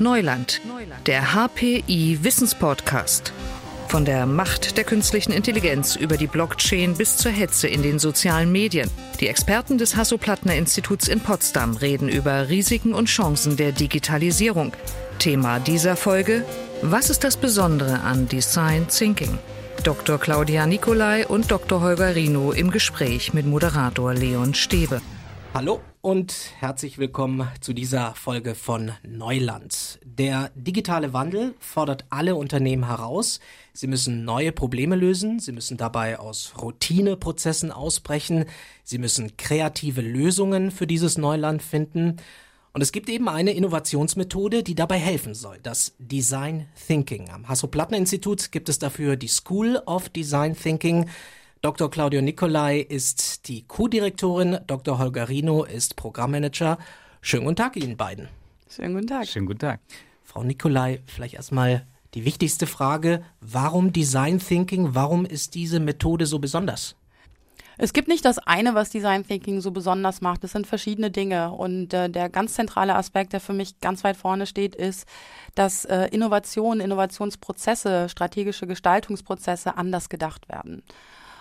Neuland, der HPI Wissenspodcast. Von der Macht der künstlichen Intelligenz über die Blockchain bis zur Hetze in den sozialen Medien. Die Experten des Hasso-Plattner-Instituts in Potsdam reden über Risiken und Chancen der Digitalisierung. Thema dieser Folge: Was ist das Besondere an Design Thinking? Dr. Claudia Nicolai und Dr. Holger Rino im Gespräch mit Moderator Leon Stebe. Hallo und herzlich willkommen zu dieser Folge von Neuland. Der digitale Wandel fordert alle Unternehmen heraus. Sie müssen neue Probleme lösen, sie müssen dabei aus Routineprozessen ausbrechen, sie müssen kreative Lösungen für dieses Neuland finden. Und es gibt eben eine Innovationsmethode, die dabei helfen soll, das Design Thinking. Am Hasso-Plattner-Institut gibt es dafür die School of Design Thinking. Dr. Claudio Nicolai ist die Co-Direktorin, Dr. Holger Rino ist Programmmanager. Schönen guten Tag Ihnen beiden. Schönen guten Tag. Schönen guten Tag. Frau Nicolai, vielleicht erstmal die wichtigste Frage. Warum Design Thinking? Warum ist diese Methode so besonders? Es gibt nicht das eine, was Design Thinking so besonders macht. Es sind verschiedene Dinge. Und äh, der ganz zentrale Aspekt, der für mich ganz weit vorne steht, ist, dass äh, Innovation, Innovationsprozesse, strategische Gestaltungsprozesse anders gedacht werden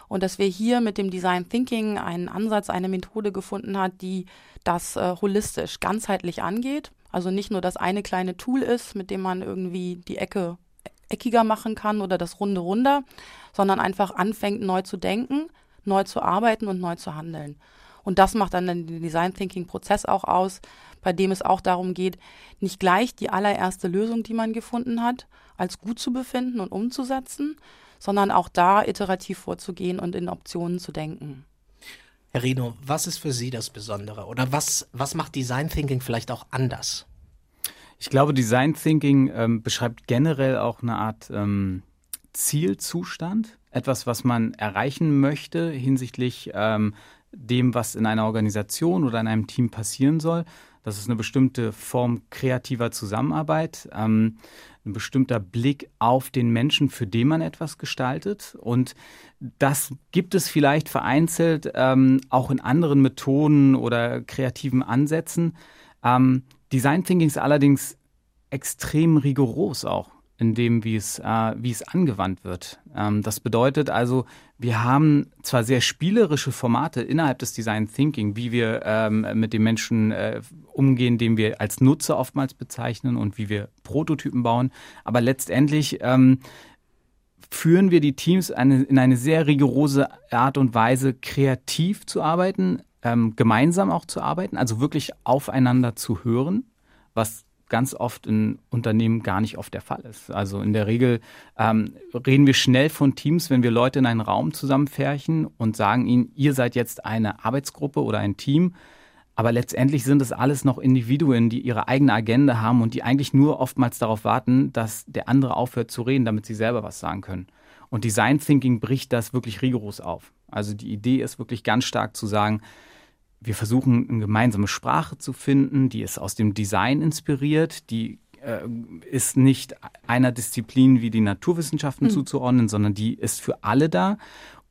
und dass wir hier mit dem Design Thinking einen Ansatz, eine Methode gefunden hat, die das äh, holistisch, ganzheitlich angeht. Also nicht nur das eine kleine Tool ist, mit dem man irgendwie die Ecke eckiger machen kann oder das Runde runder, sondern einfach anfängt neu zu denken, neu zu arbeiten und neu zu handeln. Und das macht dann den Design Thinking Prozess auch aus, bei dem es auch darum geht, nicht gleich die allererste Lösung, die man gefunden hat, als gut zu befinden und umzusetzen, sondern auch da iterativ vorzugehen und in Optionen zu denken. Herr Rino, was ist für Sie das Besondere oder was, was macht Design Thinking vielleicht auch anders? Ich glaube, Design Thinking ähm, beschreibt generell auch eine Art ähm, Zielzustand, etwas, was man erreichen möchte hinsichtlich ähm, dem, was in einer Organisation oder in einem Team passieren soll. Das ist eine bestimmte Form kreativer Zusammenarbeit. Ähm, ein bestimmter Blick auf den Menschen, für den man etwas gestaltet. Und das gibt es vielleicht vereinzelt ähm, auch in anderen Methoden oder kreativen Ansätzen. Ähm, Design Thinking ist allerdings extrem rigoros auch in dem, wie es, äh, wie es angewandt wird. Ähm, das bedeutet also, wir haben zwar sehr spielerische Formate innerhalb des Design Thinking, wie wir ähm, mit den Menschen äh, umgehen, den wir als Nutzer oftmals bezeichnen und wie wir Prototypen bauen, aber letztendlich ähm, führen wir die Teams eine, in eine sehr rigorose Art und Weise, kreativ zu arbeiten, ähm, gemeinsam auch zu arbeiten, also wirklich aufeinander zu hören, was ganz oft in Unternehmen gar nicht oft der Fall ist. Also in der Regel ähm, reden wir schnell von Teams, wenn wir Leute in einen Raum zusammenfärchen und sagen ihnen, ihr seid jetzt eine Arbeitsgruppe oder ein Team. Aber letztendlich sind es alles noch Individuen, die ihre eigene Agenda haben und die eigentlich nur oftmals darauf warten, dass der andere aufhört zu reden, damit sie selber was sagen können. Und Design Thinking bricht das wirklich rigoros auf. Also die Idee ist wirklich ganz stark zu sagen, wir versuchen eine gemeinsame Sprache zu finden, die ist aus dem Design inspiriert, die äh, ist nicht einer Disziplin wie die Naturwissenschaften mhm. zuzuordnen, sondern die ist für alle da.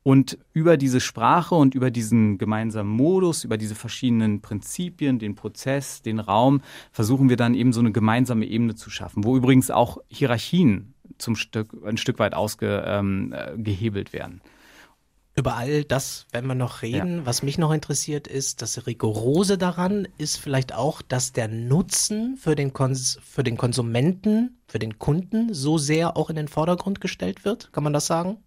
Und über diese Sprache und über diesen gemeinsamen Modus, über diese verschiedenen Prinzipien, den Prozess, den Raum, versuchen wir dann eben so eine gemeinsame Ebene zu schaffen, wo übrigens auch Hierarchien zum Stück, ein Stück weit ausgehebelt ähm, äh, werden. Über all das werden wir noch reden. Ja. Was mich noch interessiert ist, das Rigorose daran ist vielleicht auch, dass der Nutzen für den, Kons für den Konsumenten, für den Kunden so sehr auch in den Vordergrund gestellt wird. Kann man das sagen?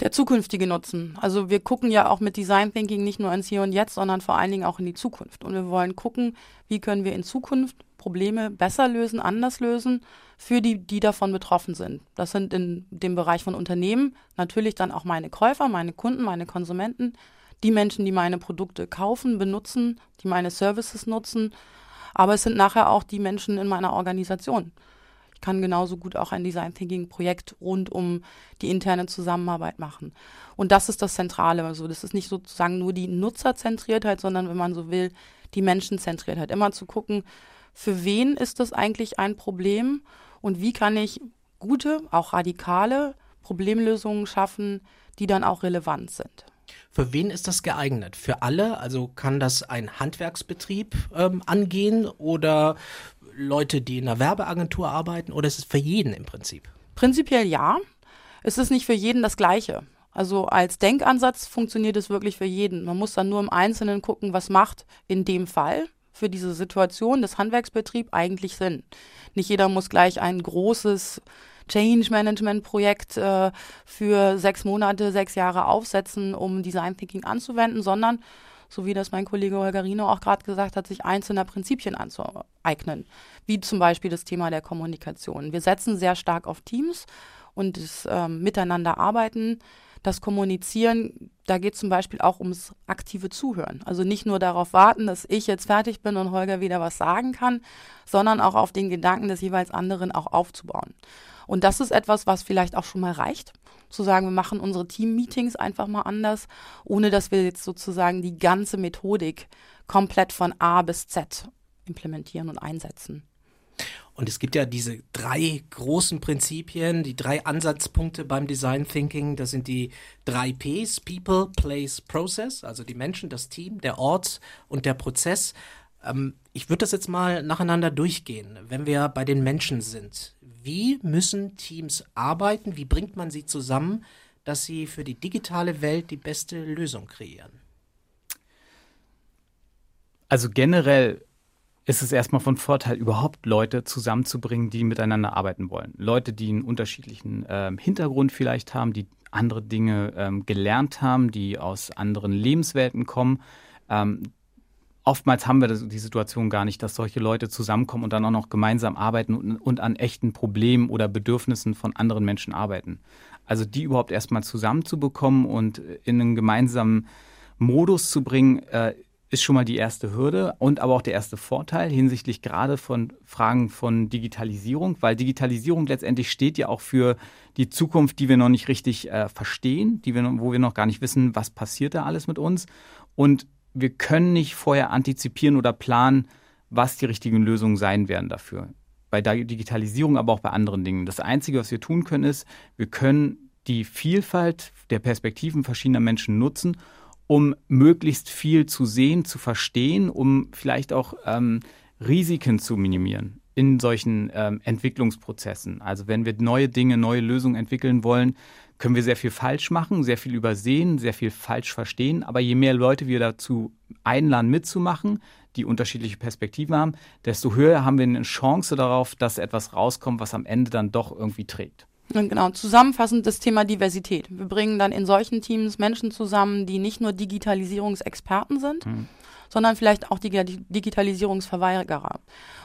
Der zukünftige Nutzen. Also wir gucken ja auch mit Design Thinking nicht nur ins Hier und Jetzt, sondern vor allen Dingen auch in die Zukunft. Und wir wollen gucken, wie können wir in Zukunft Probleme besser lösen, anders lösen für die, die davon betroffen sind. Das sind in dem Bereich von Unternehmen natürlich dann auch meine Käufer, meine Kunden, meine Konsumenten, die Menschen, die meine Produkte kaufen, benutzen, die meine Services nutzen. Aber es sind nachher auch die Menschen in meiner Organisation. Ich kann genauso gut auch ein Design Thinking Projekt rund um die interne Zusammenarbeit machen. Und das ist das Zentrale. Also das ist nicht sozusagen nur die Nutzerzentriertheit, sondern wenn man so will, die Menschenzentriertheit. Immer zu gucken, für wen ist das eigentlich ein Problem und wie kann ich gute, auch radikale Problemlösungen schaffen, die dann auch relevant sind. Für wen ist das geeignet? Für alle? Also kann das ein Handwerksbetrieb ähm, angehen oder Leute, die in einer Werbeagentur arbeiten oder ist es für jeden im Prinzip? Prinzipiell ja. Es ist nicht für jeden das Gleiche. Also als Denkansatz funktioniert es wirklich für jeden. Man muss dann nur im Einzelnen gucken, was macht in dem Fall für diese Situation des Handwerksbetrieb eigentlich Sinn. Nicht jeder muss gleich ein großes Change Management Projekt äh, für sechs Monate, sechs Jahre aufsetzen, um Design Thinking anzuwenden, sondern so wie das mein Kollege Holgerino auch gerade gesagt hat, sich einzelner Prinzipien anzueignen, wie zum Beispiel das Thema der Kommunikation. Wir setzen sehr stark auf Teams und das ähm, Miteinander arbeiten das Kommunizieren, da geht zum Beispiel auch ums aktive Zuhören. Also nicht nur darauf warten, dass ich jetzt fertig bin und Holger wieder was sagen kann, sondern auch auf den Gedanken des jeweils anderen auch aufzubauen. Und das ist etwas, was vielleicht auch schon mal reicht, zu sagen, wir machen unsere Team-Meetings einfach mal anders, ohne dass wir jetzt sozusagen die ganze Methodik komplett von A bis Z implementieren und einsetzen. Und es gibt ja diese drei großen Prinzipien, die drei Ansatzpunkte beim Design Thinking. Das sind die drei Ps, People, Place, Process, also die Menschen, das Team, der Ort und der Prozess. Ähm, ich würde das jetzt mal nacheinander durchgehen. Wenn wir bei den Menschen sind, wie müssen Teams arbeiten? Wie bringt man sie zusammen, dass sie für die digitale Welt die beste Lösung kreieren? Also generell ist es erstmal von Vorteil, überhaupt Leute zusammenzubringen, die miteinander arbeiten wollen. Leute, die einen unterschiedlichen ähm, Hintergrund vielleicht haben, die andere Dinge ähm, gelernt haben, die aus anderen Lebenswelten kommen. Ähm, oftmals haben wir das, die Situation gar nicht, dass solche Leute zusammenkommen und dann auch noch gemeinsam arbeiten und, und an echten Problemen oder Bedürfnissen von anderen Menschen arbeiten. Also die überhaupt erstmal zusammenzubekommen und in einen gemeinsamen Modus zu bringen, äh, ist schon mal die erste Hürde und aber auch der erste Vorteil hinsichtlich gerade von Fragen von Digitalisierung, weil Digitalisierung letztendlich steht ja auch für die Zukunft, die wir noch nicht richtig äh, verstehen, die wir, wo wir noch gar nicht wissen, was passiert da alles mit uns. Und wir können nicht vorher antizipieren oder planen, was die richtigen Lösungen sein werden dafür. Bei der Digitalisierung, aber auch bei anderen Dingen. Das Einzige, was wir tun können, ist, wir können die Vielfalt der Perspektiven verschiedener Menschen nutzen um möglichst viel zu sehen, zu verstehen, um vielleicht auch ähm, Risiken zu minimieren in solchen ähm, Entwicklungsprozessen. Also wenn wir neue Dinge, neue Lösungen entwickeln wollen, können wir sehr viel falsch machen, sehr viel übersehen, sehr viel falsch verstehen. Aber je mehr Leute wir dazu einladen, mitzumachen, die unterschiedliche Perspektiven haben, desto höher haben wir eine Chance darauf, dass etwas rauskommt, was am Ende dann doch irgendwie trägt. Genau, zusammenfassend das Thema Diversität. Wir bringen dann in solchen Teams Menschen zusammen, die nicht nur Digitalisierungsexperten sind, mhm. sondern vielleicht auch die Digitalisierungsverweigerer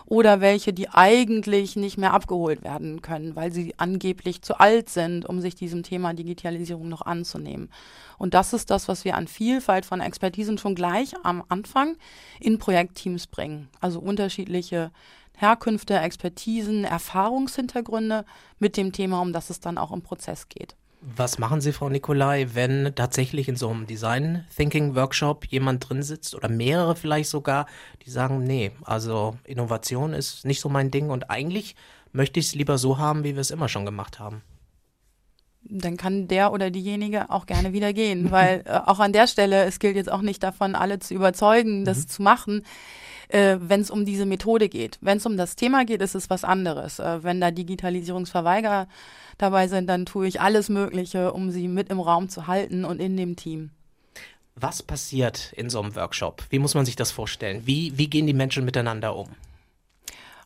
oder welche, die eigentlich nicht mehr abgeholt werden können, weil sie angeblich zu alt sind, um sich diesem Thema Digitalisierung noch anzunehmen. Und das ist das, was wir an Vielfalt von Expertisen schon gleich am Anfang in Projektteams bringen. Also unterschiedliche Herkünfte, Expertisen, Erfahrungshintergründe mit dem Thema, um das es dann auch im Prozess geht. Was machen Sie, Frau Nikolai, wenn tatsächlich in so einem Design Thinking Workshop jemand drin sitzt oder mehrere vielleicht sogar, die sagen, nee, also Innovation ist nicht so mein Ding und eigentlich möchte ich es lieber so haben, wie wir es immer schon gemacht haben? Dann kann der oder diejenige auch gerne wieder gehen, weil äh, auch an der Stelle, es gilt jetzt auch nicht davon, alle zu überzeugen, das mhm. zu machen äh, wenn es um diese Methode geht. Wenn es um das Thema geht, ist es was anderes. Äh, wenn da Digitalisierungsverweigerer dabei sind, dann tue ich alles Mögliche, um sie mit im Raum zu halten und in dem Team. Was passiert in so einem Workshop? Wie muss man sich das vorstellen? Wie, wie gehen die Menschen miteinander um?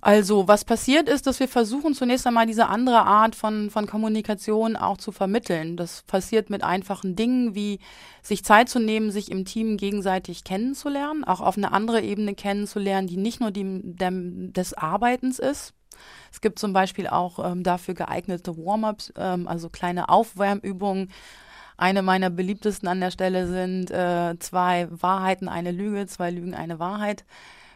Also was passiert ist, dass wir versuchen zunächst einmal diese andere Art von, von Kommunikation auch zu vermitteln. Das passiert mit einfachen Dingen wie sich Zeit zu nehmen, sich im Team gegenseitig kennenzulernen, auch auf eine andere Ebene kennenzulernen, die nicht nur die der, des Arbeitens ist. Es gibt zum Beispiel auch ähm, dafür geeignete Warm-ups, ähm, also kleine Aufwärmübungen. Eine meiner beliebtesten an der Stelle sind äh, zwei Wahrheiten, eine Lüge, zwei Lügen, eine Wahrheit.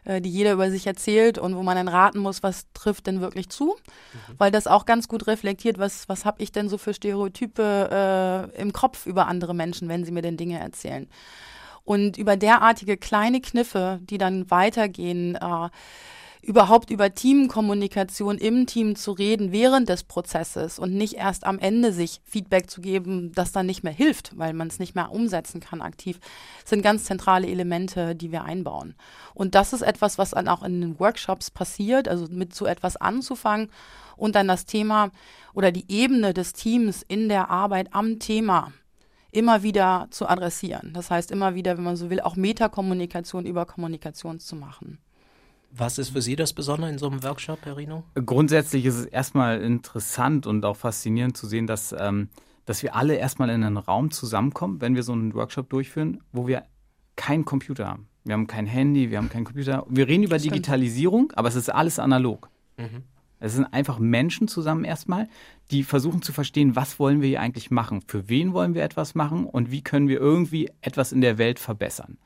Äh, die jeder über sich erzählt und wo man dann raten muss, was trifft denn wirklich zu, mhm. weil das auch ganz gut reflektiert, was, was habe ich denn so für Stereotype äh, im Kopf über andere Menschen, wenn sie mir denn Dinge erzählen. Und über derartige kleine Kniffe, die dann weitergehen, äh, überhaupt über Teamkommunikation im Team zu reden während des Prozesses und nicht erst am Ende sich Feedback zu geben, das dann nicht mehr hilft, weil man es nicht mehr umsetzen kann aktiv, sind ganz zentrale Elemente, die wir einbauen. Und das ist etwas, was dann auch in den Workshops passiert, also mit so etwas anzufangen und dann das Thema oder die Ebene des Teams in der Arbeit am Thema immer wieder zu adressieren. Das heißt, immer wieder, wenn man so will, auch Metakommunikation über Kommunikation zu machen. Was ist für Sie das Besondere in so einem Workshop, Herr Rino? Grundsätzlich ist es erstmal interessant und auch faszinierend zu sehen, dass, ähm, dass wir alle erstmal in einen Raum zusammenkommen, wenn wir so einen Workshop durchführen, wo wir keinen Computer haben. Wir haben kein Handy, wir haben keinen Computer. Wir reden über Digitalisierung, aber es ist alles analog. Mhm. Es sind einfach Menschen zusammen erstmal, die versuchen zu verstehen, was wollen wir hier eigentlich machen, für wen wollen wir etwas machen und wie können wir irgendwie etwas in der Welt verbessern.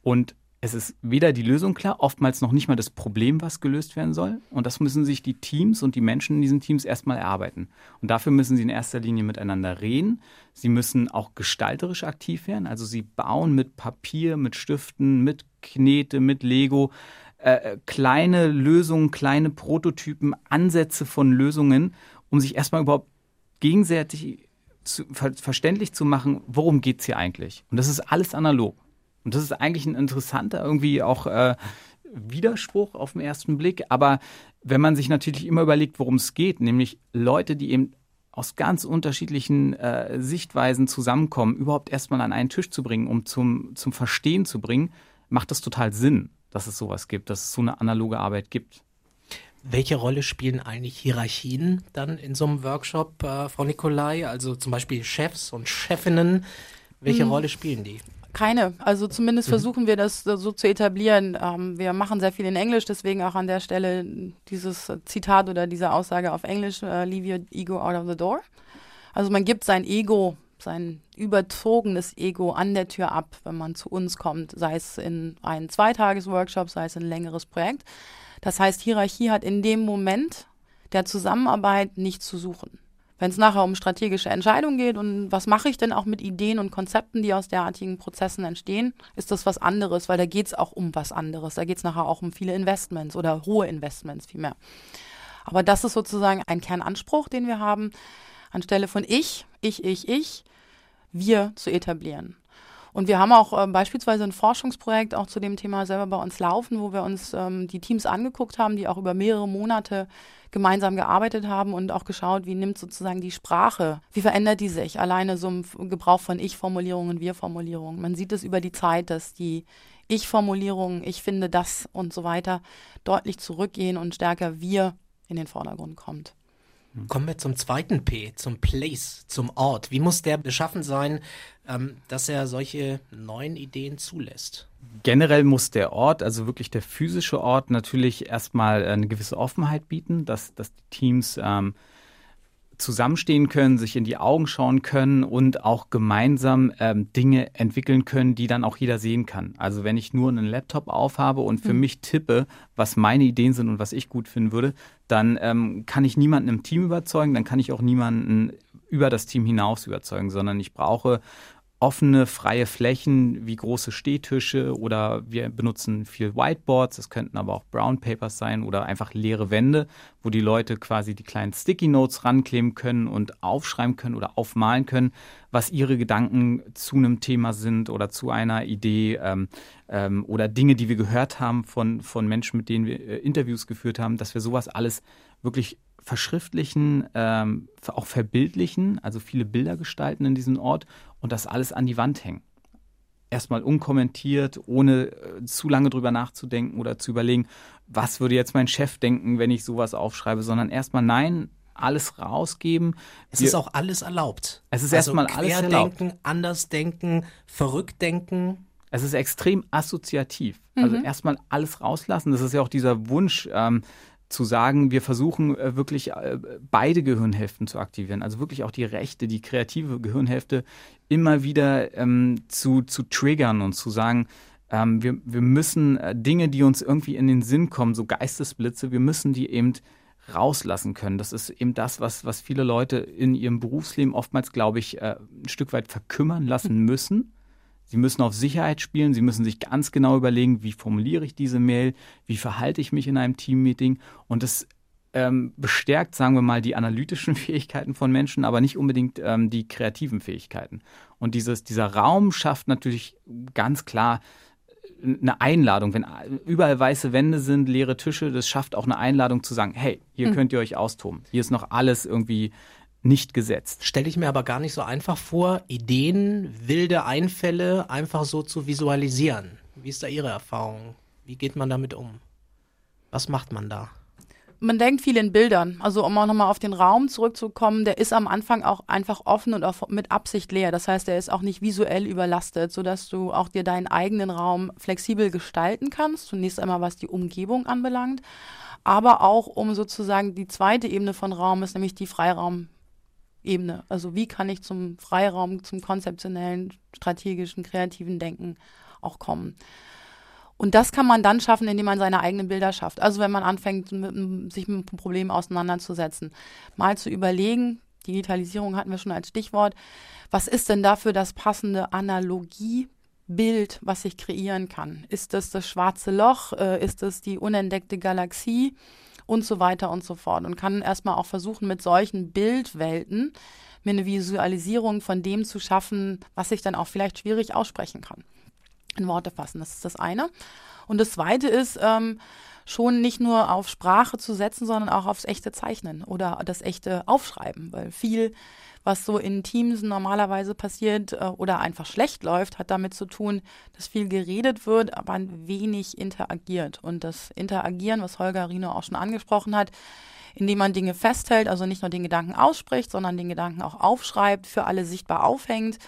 Und es ist weder die Lösung klar, oftmals noch nicht mal das Problem, was gelöst werden soll. Und das müssen sich die Teams und die Menschen in diesen Teams erstmal erarbeiten. Und dafür müssen sie in erster Linie miteinander reden. Sie müssen auch gestalterisch aktiv werden. Also sie bauen mit Papier, mit Stiften, mit Knete, mit Lego äh, kleine Lösungen, kleine Prototypen, Ansätze von Lösungen, um sich erstmal überhaupt gegenseitig zu, ver verständlich zu machen, worum geht es hier eigentlich. Und das ist alles analog. Und das ist eigentlich ein interessanter irgendwie auch äh, Widerspruch auf den ersten Blick. Aber wenn man sich natürlich immer überlegt, worum es geht, nämlich Leute, die eben aus ganz unterschiedlichen äh, Sichtweisen zusammenkommen, überhaupt erstmal an einen Tisch zu bringen, um zum, zum Verstehen zu bringen, macht das total Sinn, dass es sowas gibt, dass es so eine analoge Arbeit gibt. Welche Rolle spielen eigentlich Hierarchien dann in so einem Workshop, äh, Frau Nikolai? Also zum Beispiel Chefs und Chefinnen. Welche hm. Rolle spielen die? Keine. Also zumindest mhm. versuchen wir das so zu etablieren. Ähm, wir machen sehr viel in Englisch, deswegen auch an der Stelle dieses Zitat oder diese Aussage auf Englisch, uh, leave your ego out of the door. Also man gibt sein Ego, sein überzogenes Ego an der Tür ab, wenn man zu uns kommt, sei es in einen Zweitages-Workshop, sei es in ein längeres Projekt. Das heißt, Hierarchie hat in dem Moment der Zusammenarbeit nichts zu suchen. Wenn es nachher um strategische Entscheidungen geht und was mache ich denn auch mit Ideen und Konzepten, die aus derartigen Prozessen entstehen, ist das was anderes, weil da geht es auch um was anderes. Da geht es nachher auch um viele Investments oder hohe Investments vielmehr. Aber das ist sozusagen ein Kernanspruch, den wir haben, anstelle von ich, ich, ich, ich, wir zu etablieren. Und wir haben auch äh, beispielsweise ein Forschungsprojekt auch zu dem Thema selber bei uns laufen, wo wir uns ähm, die Teams angeguckt haben, die auch über mehrere Monate gemeinsam gearbeitet haben und auch geschaut, wie nimmt sozusagen die Sprache, wie verändert die sich? Alleine so im Gebrauch von Ich-Formulierungen, Wir-Formulierungen. Man sieht es über die Zeit, dass die Ich-Formulierungen, ich finde das und so weiter deutlich zurückgehen und stärker Wir in den Vordergrund kommt. Kommen wir zum zweiten P, zum Place, zum Ort. Wie muss der beschaffen sein, ähm, dass er solche neuen Ideen zulässt? Generell muss der Ort, also wirklich der physische Ort, natürlich erstmal eine gewisse Offenheit bieten, dass, dass die Teams ähm, zusammenstehen können, sich in die Augen schauen können und auch gemeinsam ähm, Dinge entwickeln können, die dann auch jeder sehen kann. Also wenn ich nur einen Laptop aufhabe und für mhm. mich tippe, was meine Ideen sind und was ich gut finden würde, dann ähm, kann ich niemanden im Team überzeugen, dann kann ich auch niemanden über das Team hinaus überzeugen, sondern ich brauche offene, freie Flächen wie große Stehtische oder wir benutzen viel Whiteboards, es könnten aber auch Brown Papers sein oder einfach leere Wände, wo die Leute quasi die kleinen Sticky Notes rankleben können und aufschreiben können oder aufmalen können, was ihre Gedanken zu einem Thema sind oder zu einer Idee ähm, ähm, oder Dinge, die wir gehört haben von, von Menschen, mit denen wir äh, Interviews geführt haben, dass wir sowas alles wirklich verschriftlichen, ähm, auch verbildlichen, also viele Bilder gestalten in diesem Ort und das alles an die Wand hängen. Erstmal unkommentiert, ohne äh, zu lange drüber nachzudenken oder zu überlegen, was würde jetzt mein Chef denken, wenn ich sowas aufschreibe, sondern erstmal nein, alles rausgeben. Es Wir, ist auch alles erlaubt. Es ist also erstmal alles erlaubt. Denken, anders denken, verrückt denken. Es ist extrem assoziativ. Also mhm. erstmal alles rauslassen. Das ist ja auch dieser Wunsch, ähm, zu sagen, wir versuchen äh, wirklich äh, beide Gehirnhälften zu aktivieren, also wirklich auch die rechte, die kreative Gehirnhälfte immer wieder ähm, zu, zu triggern und zu sagen, ähm, wir, wir müssen äh, Dinge, die uns irgendwie in den Sinn kommen, so Geistesblitze, wir müssen die eben rauslassen können. Das ist eben das, was, was viele Leute in ihrem Berufsleben oftmals, glaube ich, äh, ein Stück weit verkümmern lassen müssen Sie müssen auf Sicherheit spielen, Sie müssen sich ganz genau überlegen, wie formuliere ich diese Mail, wie verhalte ich mich in einem Teammeeting und das ähm, bestärkt, sagen wir mal, die analytischen Fähigkeiten von Menschen, aber nicht unbedingt ähm, die kreativen Fähigkeiten. Und dieses, dieser Raum schafft natürlich ganz klar äh, eine Einladung. Wenn überall weiße Wände sind, leere Tische, das schafft auch eine Einladung zu sagen, hey, hier mhm. könnt ihr euch austoben. Hier ist noch alles irgendwie nicht gesetzt. Stelle ich mir aber gar nicht so einfach vor, Ideen, wilde Einfälle einfach so zu visualisieren. Wie ist da Ihre Erfahrung? Wie geht man damit um? Was macht man da? Man denkt viel in Bildern. Also um auch nochmal auf den Raum zurückzukommen, der ist am Anfang auch einfach offen und auch mit Absicht leer. Das heißt, er ist auch nicht visuell überlastet, sodass du auch dir deinen eigenen Raum flexibel gestalten kannst. Zunächst einmal, was die Umgebung anbelangt. Aber auch um sozusagen die zweite Ebene von Raum ist, nämlich die Freiraum Ebene. Also wie kann ich zum Freiraum, zum konzeptionellen, strategischen, kreativen Denken auch kommen. Und das kann man dann schaffen, indem man seine eigenen Bilder schafft. Also wenn man anfängt, mit, sich mit einem Problem auseinanderzusetzen, mal zu überlegen, Digitalisierung hatten wir schon als Stichwort, was ist denn dafür das passende Analogiebild, was ich kreieren kann? Ist das das schwarze Loch? Äh, ist das die unentdeckte Galaxie? Und so weiter und so fort. Und kann erstmal auch versuchen, mit solchen Bildwelten mir eine Visualisierung von dem zu schaffen, was ich dann auch vielleicht schwierig aussprechen kann. In Worte fassen, das ist das eine. Und das zweite ist, ähm, schon nicht nur auf Sprache zu setzen, sondern auch aufs echte Zeichnen oder das echte Aufschreiben, weil viel was so in Teams normalerweise passiert äh, oder einfach schlecht läuft, hat damit zu tun, dass viel geredet wird, aber wenig interagiert. Und das Interagieren, was Holger Rino auch schon angesprochen hat, indem man Dinge festhält, also nicht nur den Gedanken ausspricht, sondern den Gedanken auch aufschreibt, für alle sichtbar aufhängt,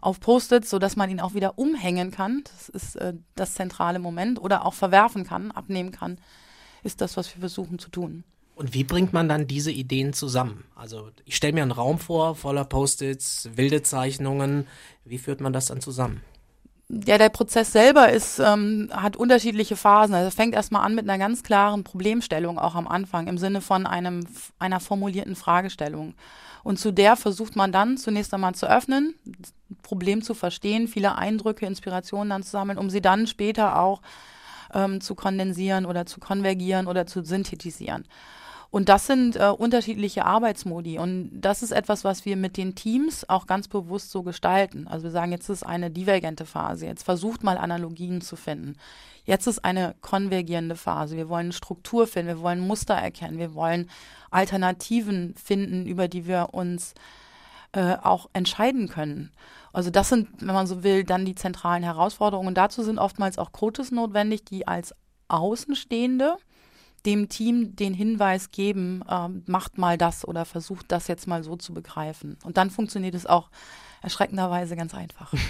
auf Post-its, sodass man ihn auch wieder umhängen kann. Das ist äh, das zentrale Moment oder auch verwerfen kann, abnehmen kann, ist das, was wir versuchen zu tun. Und wie bringt man dann diese Ideen zusammen? Also ich stelle mir einen Raum vor, voller Post-its, wilde Zeichnungen. Wie führt man das dann zusammen? Ja, der Prozess selber ist, ähm, hat unterschiedliche Phasen. Also fängt erstmal an mit einer ganz klaren Problemstellung auch am Anfang, im Sinne von einem, einer formulierten Fragestellung. Und zu der versucht man dann zunächst einmal zu öffnen, Problem zu verstehen, viele Eindrücke, Inspirationen dann zu sammeln, um sie dann später auch ähm, zu kondensieren oder zu konvergieren oder zu synthetisieren. Und das sind äh, unterschiedliche Arbeitsmodi. Und das ist etwas, was wir mit den Teams auch ganz bewusst so gestalten. Also wir sagen, jetzt ist eine divergente Phase. Jetzt versucht mal Analogien zu finden. Jetzt ist eine konvergierende Phase. Wir wollen Struktur finden. Wir wollen Muster erkennen. Wir wollen Alternativen finden, über die wir uns äh, auch entscheiden können. Also das sind, wenn man so will, dann die zentralen Herausforderungen. Und dazu sind oftmals auch Coaches notwendig, die als Außenstehende dem Team den Hinweis geben, ähm, macht mal das oder versucht das jetzt mal so zu begreifen. Und dann funktioniert es auch erschreckenderweise ganz einfach.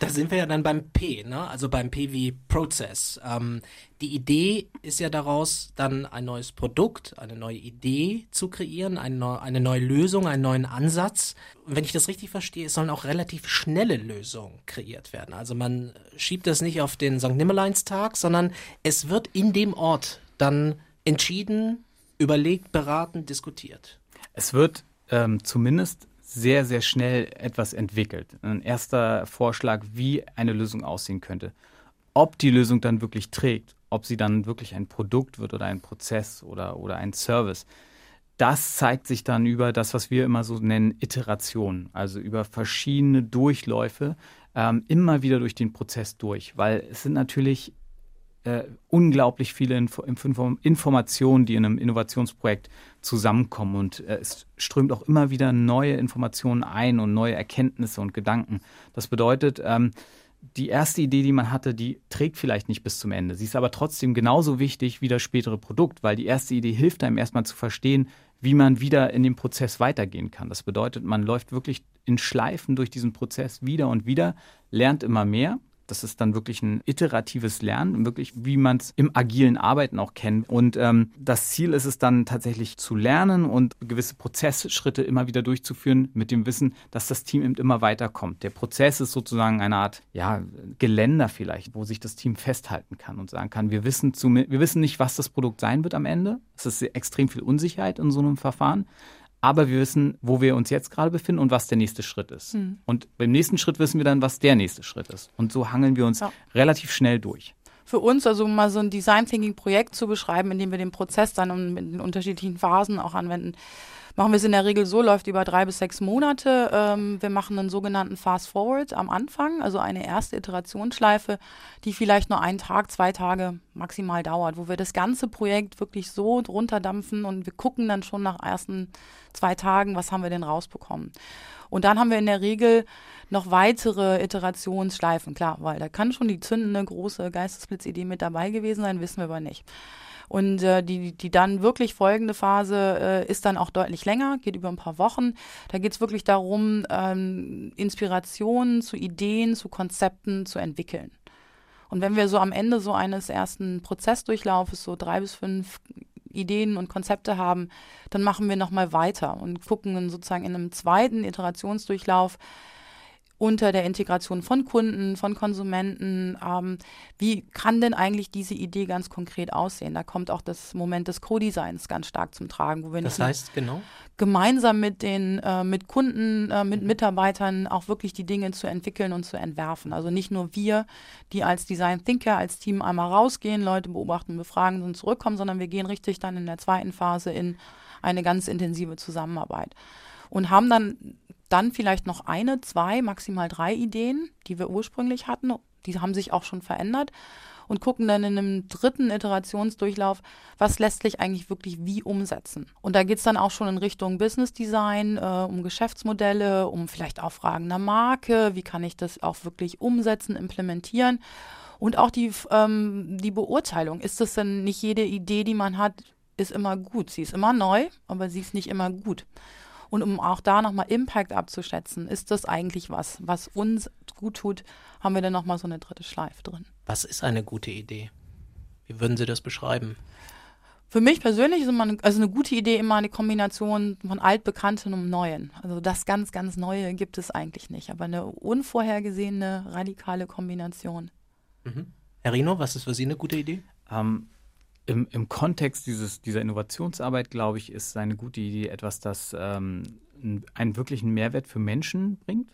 Da sind wir ja dann beim P, ne? also beim P wie Process. Ähm, die Idee ist ja daraus, dann ein neues Produkt, eine neue Idee zu kreieren, eine, neu, eine neue Lösung, einen neuen Ansatz. Und wenn ich das richtig verstehe, es sollen auch relativ schnelle Lösungen kreiert werden. Also man schiebt das nicht auf den St. Nimmerleinstag, sondern es wird in dem Ort dann entschieden, überlegt, beraten, diskutiert. Es wird ähm, zumindest sehr, sehr schnell etwas entwickelt. Ein erster Vorschlag, wie eine Lösung aussehen könnte. Ob die Lösung dann wirklich trägt, ob sie dann wirklich ein Produkt wird oder ein Prozess oder, oder ein Service, das zeigt sich dann über das, was wir immer so nennen, Iteration, also über verschiedene Durchläufe, ähm, immer wieder durch den Prozess durch, weil es sind natürlich äh, unglaublich viele Info Informationen, die in einem Innovationsprojekt zusammenkommen. Und äh, es strömt auch immer wieder neue Informationen ein und neue Erkenntnisse und Gedanken. Das bedeutet, ähm, die erste Idee, die man hatte, die trägt vielleicht nicht bis zum Ende. Sie ist aber trotzdem genauso wichtig wie das spätere Produkt, weil die erste Idee hilft einem erstmal zu verstehen, wie man wieder in dem Prozess weitergehen kann. Das bedeutet, man läuft wirklich in Schleifen durch diesen Prozess wieder und wieder, lernt immer mehr das ist dann wirklich ein iteratives Lernen, wirklich wie man es im agilen Arbeiten auch kennt. Und ähm, das Ziel ist es dann tatsächlich zu lernen und gewisse Prozessschritte immer wieder durchzuführen mit dem Wissen, dass das Team eben immer weiterkommt. Der Prozess ist sozusagen eine Art ja, Geländer vielleicht, wo sich das Team festhalten kann und sagen kann, wir wissen, zu, wir wissen nicht, was das Produkt sein wird am Ende. Es ist extrem viel Unsicherheit in so einem Verfahren. Aber wir wissen, wo wir uns jetzt gerade befinden und was der nächste Schritt ist. Mhm. Und beim nächsten Schritt wissen wir dann, was der nächste Schritt ist. Und so hangeln wir uns Ja. relativ schnell durch. für uns, also um mal so ein Design Thinking Projekt zu beschreiben, in dem wir den Prozess dann in den unterschiedlichen Phasen auch anwenden, machen wir es in der Regel so, läuft über drei bis sechs Monate. Ähm, wir machen einen sogenannten Fast Forward am Anfang, also eine erste Iterationsschleife, die vielleicht nur einen Tag, zwei Tage maximal dauert, wo wir das ganze Projekt wirklich so runterdampfen und wir gucken dann schon nach ersten zwei Tagen, was haben wir denn rausbekommen. Und dann haben wir in der Regel noch weitere Iterationsschleifen, klar, weil da kann schon die zündende große Geistesblitzidee mit dabei gewesen sein, wissen wir aber nicht. Und äh, die, die dann wirklich folgende Phase äh, ist dann auch deutlich länger, geht über ein paar Wochen. Da geht es wirklich darum, ähm, Inspirationen zu Ideen, zu Konzepten zu entwickeln. Und wenn wir so am Ende so eines ersten Prozessdurchlaufes so drei bis fünf Ideen und Konzepte haben, dann machen wir nochmal weiter und gucken sozusagen in einem zweiten Iterationsdurchlauf unter der Integration von Kunden, von Konsumenten, ähm, wie kann denn eigentlich diese Idee ganz konkret aussehen? Da kommt auch das Moment des Co-Designs ganz stark zum Tragen, wo wir Das nicht heißt, genau. gemeinsam mit den äh, mit Kunden, äh, mit Mitarbeitern auch wirklich die Dinge zu entwickeln und zu entwerfen. Also nicht nur wir, die als Design Thinker, als Team einmal rausgehen, Leute beobachten, befragen und zurückkommen, sondern wir gehen richtig dann in der zweiten Phase in eine ganz intensive Zusammenarbeit und haben dann dann vielleicht noch eine, zwei, maximal drei Ideen, die wir ursprünglich hatten. Die haben sich auch schon verändert und gucken dann in einem dritten Iterationsdurchlauf, was lässt sich eigentlich wirklich wie umsetzen. Und da geht es dann auch schon in Richtung Business Design, äh, um Geschäftsmodelle, um vielleicht auch Fragen der Marke, wie kann ich das auch wirklich umsetzen, implementieren. Und auch die, ähm, die Beurteilung, ist das denn nicht jede Idee, die man hat, ist immer gut. Sie ist immer neu, aber sie ist nicht immer gut. Und um auch da nochmal Impact abzuschätzen, ist das eigentlich was, was uns gut tut, haben wir dann nochmal so eine dritte Schleife drin. Was ist eine gute Idee? Wie würden Sie das beschreiben? Für mich persönlich ist immer eine, also eine gute Idee immer eine Kombination von Altbekannten und Neuen. Also das ganz, ganz Neue gibt es eigentlich nicht, aber eine unvorhergesehene, radikale Kombination. Mhm. Herr Rino, was ist für Sie eine gute Idee? Ähm, im, Im Kontext dieses, dieser Innovationsarbeit, glaube ich, ist eine gute Idee etwas, das ähm, einen wirklichen Mehrwert für Menschen bringt,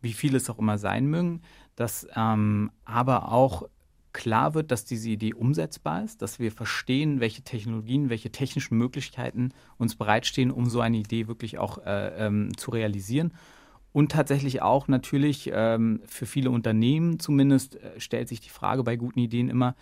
wie viel es auch immer sein mögen, dass ähm, aber auch klar wird, dass diese Idee umsetzbar ist, dass wir verstehen, welche Technologien, welche technischen Möglichkeiten uns bereitstehen, um so eine Idee wirklich auch äh, ähm, zu realisieren. Und tatsächlich auch natürlich ähm, für viele Unternehmen zumindest äh, stellt sich die Frage bei guten Ideen immer,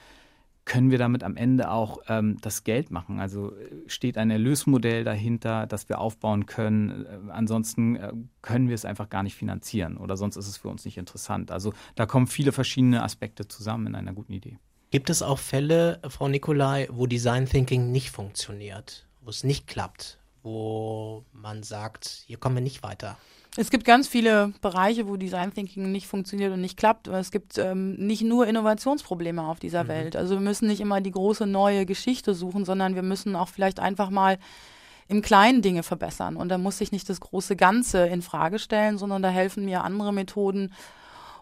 können wir damit am Ende auch ähm, das Geld machen? Also äh, steht ein Erlösmodell dahinter, das wir aufbauen können? Äh, ansonsten äh, können wir es einfach gar nicht finanzieren oder sonst ist es für uns nicht interessant. Also da kommen viele verschiedene Aspekte zusammen in einer guten Idee. Gibt es auch Fälle, Frau Nicolai, wo Design Thinking nicht funktioniert, wo es nicht klappt, wo man sagt, hier kommen wir nicht weiter? Es gibt ganz viele Bereiche, wo Design Thinking nicht funktioniert und nicht klappt. Es gibt ähm, nicht nur Innovationsprobleme auf dieser Mhm. Welt. Also wir müssen nicht immer die große neue Geschichte suchen, sondern wir müssen auch vielleicht einfach mal im Kleinen Dinge verbessern. Und da muss ich nicht das große Ganze in Frage stellen, sondern da helfen mir andere Methoden,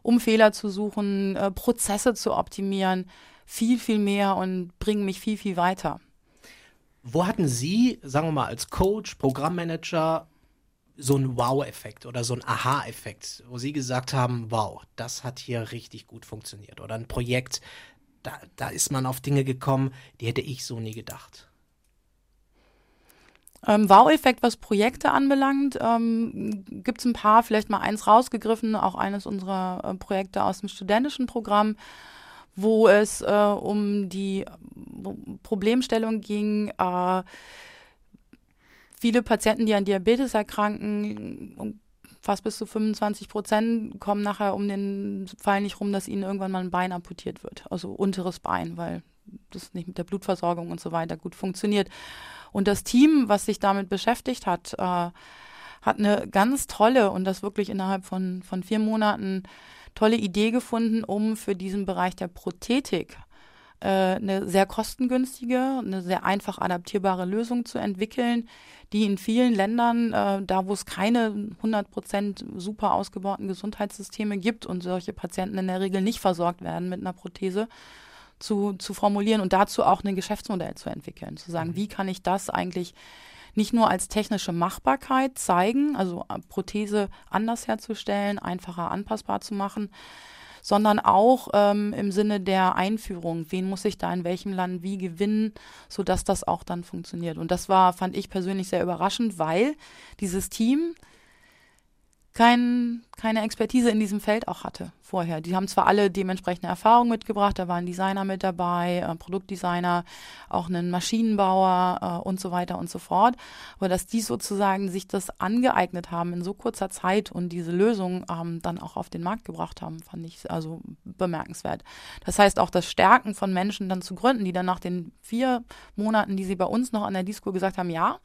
um Fehler zu suchen, äh, Prozesse zu optimieren, viel, viel mehr und bringen mich viel, viel weiter. Wo hatten Sie, sagen wir mal, als Coach, Programmmanager so einen Wow-Effekt oder so einen Aha-Effekt, wo Sie gesagt haben, wow, das hat hier richtig gut funktioniert oder ein Projekt, da, da ist man auf Dinge gekommen, die hätte ich so nie gedacht. Ähm, Wow-Effekt, was Projekte anbelangt, ähm, gibt es ein paar, vielleicht mal eins rausgegriffen, auch eines unserer äh, Projekte aus dem studentischen Programm, wo es äh, um die Problemstellung ging, äh, viele Patienten, die an Diabetes erkranken, fast bis zu 25 Prozent kommen nachher um den Fall nicht rum, dass ihnen irgendwann mal ein Bein amputiert wird, also unteres Bein, weil das nicht mit der Blutversorgung und so weiter gut funktioniert. Und das Team, was sich damit beschäftigt hat, äh, hat eine ganz tolle und das wirklich innerhalb von, von vier Monaten tolle Idee gefunden, um für diesen Bereich der Prothetik äh, eine sehr kostengünstige, eine sehr einfach adaptierbare Lösung zu entwickeln, die in vielen Ländern, äh, da wo es keine 100% super ausgebauten Gesundheitssysteme gibt und solche Patienten in der Regel nicht versorgt werden mit einer Prothese, zu, zu formulieren und dazu auch ein Geschäftsmodell zu entwickeln. Zu sagen, wie kann ich das eigentlich nicht nur als technische Machbarkeit zeigen, also äh, Prothese anders herzustellen, einfacher anpassbar zu machen, sondern auch ähm, im Sinne der Einführung. Wen muss ich da in welchem Land wie gewinnen, sodass das auch dann funktioniert. Und das war, fand ich persönlich sehr überraschend, weil dieses Team kein, keine Expertise in diesem Feld auch hatte vorher. Die haben zwar alle dementsprechende Erfahrungen mitgebracht, da waren Designer mit dabei, äh, Produktdesigner, auch einen Maschinenbauer äh, und so weiter und so fort, aber dass die sozusagen sich das angeeignet haben in so kurzer Zeit und diese Lösung ähm, dann auch auf den Markt gebracht haben, fand ich also bemerkenswert. Das heißt auch das Stärken von Menschen dann zu gründen, die dann nach den vier Monaten, die sie bei uns noch an der Disco gesagt haben, ja,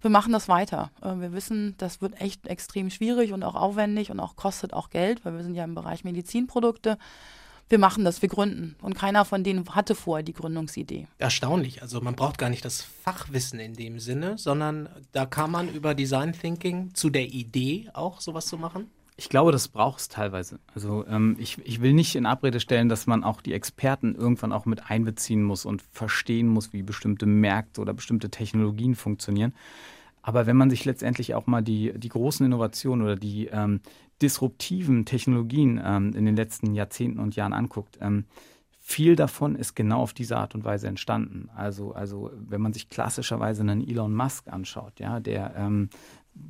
wir machen das weiter. Äh, wir wissen, das wird echt extrem schwierig und auch aufwendig und auch kostet auch Geld, weil wir sind ja im Bereich Medizinprodukte. Wir machen das, wir gründen. Und keiner von denen hatte vorher die Gründungsidee. Erstaunlich. Also man braucht gar nicht das Fachwissen in dem Sinne, sondern da kann man über Design Thinking zu der Idee auch sowas zu machen. Ich glaube, das braucht es teilweise. Also ähm, ich, ich will nicht in Abrede stellen, dass man auch die Experten irgendwann auch mit einbeziehen muss und verstehen muss, wie bestimmte Märkte oder bestimmte Technologien funktionieren. Aber wenn man sich letztendlich auch mal die, die großen Innovationen oder die ähm, disruptiven Technologien ähm, in den letzten Jahrzehnten und Jahren anguckt, ähm, viel davon ist genau auf diese Art und Weise entstanden. Also, also wenn man sich klassischerweise einen Elon Musk anschaut, ja, der ähm,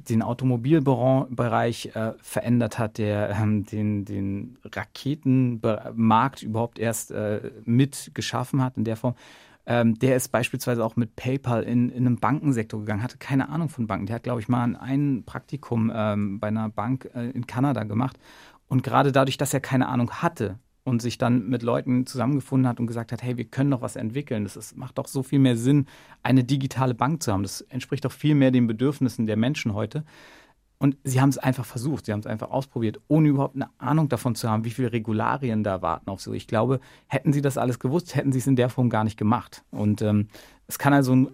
den Automobilbereich äh, verändert hat, der ähm, den, den Raketenmarkt überhaupt erst äh, mit geschaffen hat in der Form. Ähm, der ist beispielsweise auch mit PayPal in, in einem Bankensektor gegangen, hatte keine Ahnung von Banken. Der hat, glaube ich, mal ein Praktikum ähm, bei einer Bank äh, in Kanada gemacht. Und gerade dadurch, dass er keine Ahnung hatte, und sich dann mit Leuten zusammengefunden hat und gesagt hat, hey, wir können doch was entwickeln. Das ist, macht doch so viel mehr Sinn, eine digitale Bank zu haben. Das entspricht doch viel mehr den Bedürfnissen der Menschen heute. Und sie haben es einfach versucht, sie haben es einfach ausprobiert, ohne überhaupt eine Ahnung davon zu haben, wie viele Regularien da warten auf so. Ich glaube, hätten sie das alles gewusst, hätten sie es in der Form gar nicht gemacht. Und ähm, es kann also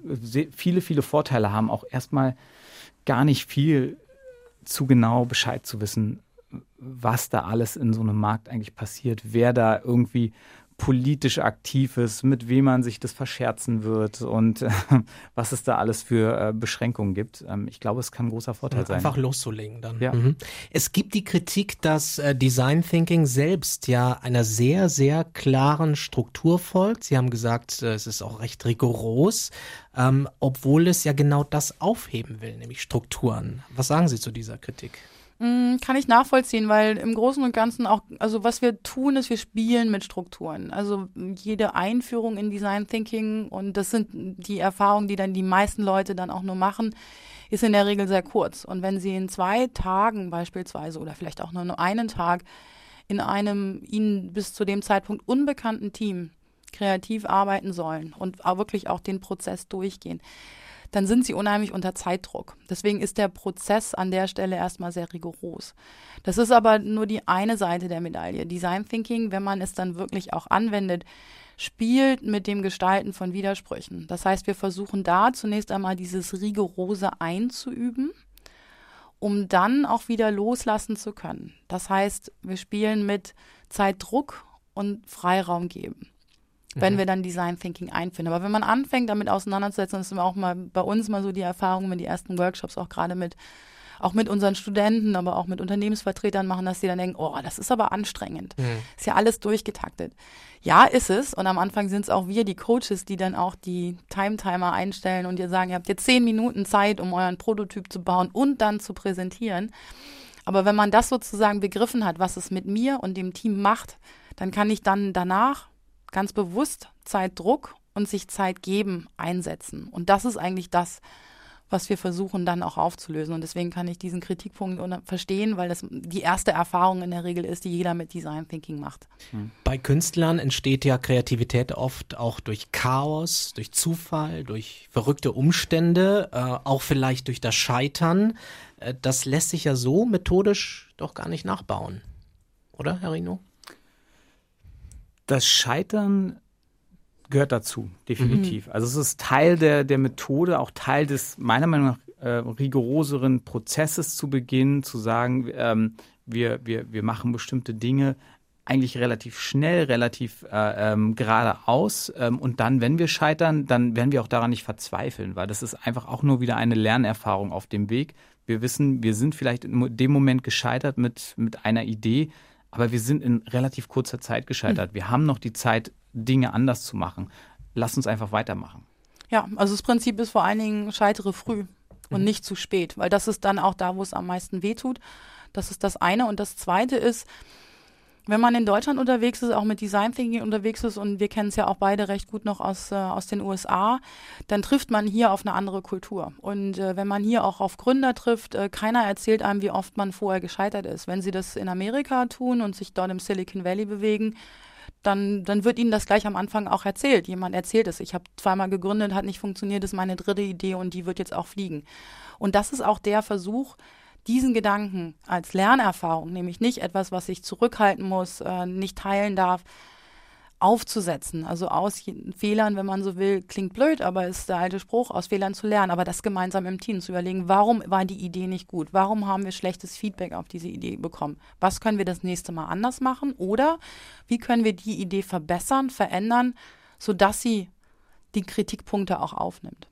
viele, viele Vorteile haben, auch erstmal gar nicht viel zu genau Bescheid zu wissen, was da alles in so einem Markt eigentlich passiert, wer da irgendwie politisch aktiv ist, mit wem man sich das verscherzen wird und äh, was es da alles für äh, Beschränkungen gibt. Ähm, ich glaube, es kann ein großer Vorteil sein. Einfach loszulegen dann. Ja. Mhm. Es gibt die Kritik, dass äh, Design Thinking selbst ja einer sehr, sehr klaren Struktur folgt. Sie haben gesagt, äh, es ist auch recht rigoros, ähm, obwohl es ja genau das aufheben will, nämlich Strukturen. Was sagen Sie zu dieser Kritik? Mm, kann ich nachvollziehen, weil im Großen und Ganzen auch, also was wir tun, ist, wir spielen mit Strukturen. Also jede Einführung in Design Thinking und das sind die Erfahrungen, die dann die meisten Leute dann auch nur machen, ist in der Regel sehr kurz. Und wenn sie in zwei Tagen beispielsweise oder vielleicht auch nur einen Tag in einem ihnen bis zu dem Zeitpunkt unbekannten Team kreativ arbeiten sollen und auch wirklich auch den Prozess durchgehen, dann sind sie unheimlich unter Zeitdruck. Deswegen ist der Prozess an der Stelle erstmal sehr rigoros. Das ist aber nur die eine Seite der Medaille. Design Thinking, wenn man es dann wirklich auch anwendet, spielt mit dem Gestalten von Widersprüchen. Das heißt, wir versuchen da zunächst einmal dieses rigorose einzuüben um dann auch wieder loslassen zu können. Das heißt, wir spielen mit Zeitdruck und Freiraum geben wenn mhm. wir dann Design Thinking einführen. Aber wenn man anfängt, damit auseinanderzusetzen, das ist auch mal bei uns mal so die Erfahrung, wenn die ersten Workshops auch gerade mit auch mit unseren Studenten, aber auch mit Unternehmensvertretern machen, dass sie dann denken, oh, das ist aber anstrengend. Mhm. Ist ja alles durchgetaktet. Ja, ist es. Und am Anfang sind es auch wir, die Coaches, die dann auch die Time-Timer einstellen und ihr sagen, ihr habt jetzt zehn Minuten Zeit, um euren Prototyp zu bauen und dann zu präsentieren. Aber wenn man das sozusagen begriffen hat, was es mit mir und dem Team macht, dann kann ich dann danach ganz bewusst Zeitdruck und sich Zeit geben einsetzen. Und das ist eigentlich das, was wir versuchen dann auch aufzulösen. Und deswegen kann ich diesen Kritikpunkt verstehen, weil das die erste Erfahrung in der Regel ist, die jeder mit Design Thinking macht. Hm. Bei Künstlern entsteht ja Kreativität oft auch durch Chaos, durch Zufall, durch verrückte Umstände, äh, auch vielleicht durch das Scheitern. Äh, das lässt sich ja so methodisch doch gar nicht nachbauen. Oder, Herr Rino? Das Scheitern gehört dazu, definitiv. Mhm. Also es ist Teil der, der Methode, auch Teil des meiner Meinung nach äh, rigoroseren Prozesses zu beginnen, zu sagen, ähm, wir, wir, wir machen bestimmte Dinge eigentlich relativ schnell, relativ äh, ähm, geradeaus. Ähm, und dann, wenn wir scheitern, dann werden wir auch daran nicht verzweifeln, weil das ist einfach auch nur wieder eine Lernerfahrung auf dem Weg. Wir wissen, wir sind vielleicht in dem Moment gescheitert mit, mit einer Idee, aber wir sind in relativ kurzer Zeit gescheitert. Mhm. Wir haben noch die Zeit, Dinge anders zu machen. Lass uns einfach weitermachen. Ja, also das Prinzip ist vor allen Dingen, scheitere früh und mhm. nicht zu spät, weil das ist dann auch da, wo es am meisten wehtut. Das ist das eine. Und das zweite ist, wenn man in Deutschland unterwegs ist, auch mit Design Thinking unterwegs ist und wir kennen es ja auch beide recht gut noch aus, äh, aus den USA, dann trifft man hier auf eine andere Kultur. Und äh, wenn man hier auch auf Gründer trifft, äh, keiner erzählt einem, wie oft man vorher gescheitert ist. Wenn sie das in Amerika tun und sich dort im Silicon Valley bewegen, dann, dann wird ihnen das gleich am Anfang auch erzählt. Jemand erzählt es. Ich habe zweimal gegründet, hat nicht funktioniert, ist meine dritte Idee und die wird jetzt auch fliegen. Und das ist auch der Versuch, diesen Gedanken als Lernerfahrung, nämlich nicht etwas, was ich zurückhalten muss, äh, nicht teilen darf, aufzusetzen. Also aus Fehlern, wenn man so will, klingt blöd, aber ist der alte Spruch, aus Fehlern zu lernen, aber das gemeinsam im Team zu überlegen, warum war die Idee nicht gut? Warum haben wir schlechtes Feedback auf diese Idee bekommen? Was können wir das nächste Mal anders machen? Oder wie können wir die Idee verbessern, verändern, sodass sie die Kritikpunkte auch aufnimmt?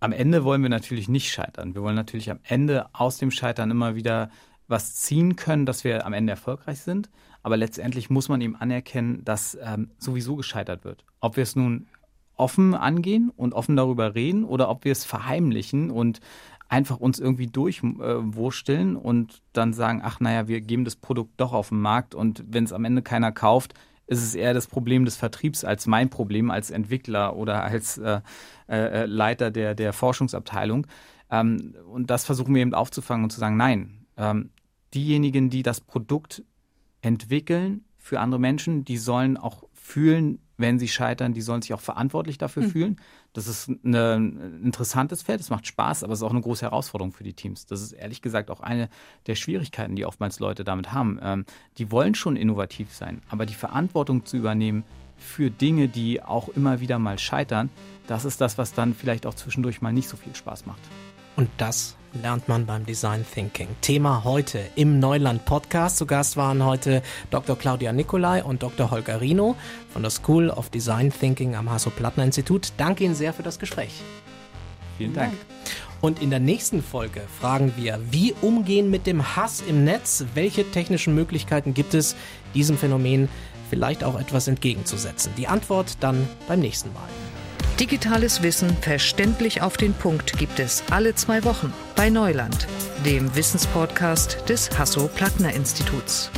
Am Ende wollen wir natürlich nicht scheitern. Wir wollen natürlich am Ende aus dem Scheitern immer wieder was ziehen können, dass wir am Ende erfolgreich sind. Aber letztendlich muss man eben anerkennen, dass ähm, sowieso gescheitert wird. Ob wir es nun offen angehen und offen darüber reden oder ob wir es verheimlichen und einfach uns irgendwie durchwursteln äh, und dann sagen, ach naja, wir geben das Produkt doch auf den Markt und wenn es am Ende keiner kauft, ist es eher das Problem des Vertriebs als mein Problem als Entwickler oder als äh, äh, Leiter der, der Forschungsabteilung. Ähm, und das versuchen wir eben aufzufangen und zu sagen, nein, ähm, diejenigen, die das Produkt entwickeln für andere Menschen, die sollen auch fühlen, wenn sie scheitern, die sollen sich auch verantwortlich dafür mhm. fühlen. Das ist eine, ein interessantes Feld, es macht Spaß, aber es ist auch eine große Herausforderung für die Teams. Das ist ehrlich gesagt auch eine der Schwierigkeiten, die oftmals Leute damit haben. Ähm, die wollen schon innovativ sein, aber die Verantwortung zu übernehmen für Dinge, die auch immer wieder mal scheitern, das ist das, was dann vielleicht auch zwischendurch mal nicht so viel Spaß macht. Und das lernt man beim Design Thinking. Thema heute im Neuland Podcast. Zu Gast waren heute Dr. Claudia Nicolai und Dr. Holger Rino von der School of Design Thinking am Hasso-Plattner-Institut. Danke Ihnen sehr für das Gespräch. Vielen Dank. Und in der nächsten Folge fragen wir, wie umgehen mit dem Hass im Netz? Welche technischen Möglichkeiten gibt es, diesem Phänomen vielleicht auch etwas entgegenzusetzen? Die Antwort dann beim nächsten Mal. Digitales Wissen verständlich auf den Punkt gibt es alle zwei Wochen bei Neuland, dem Wissenspodcast des Hasso-Plattner-Instituts.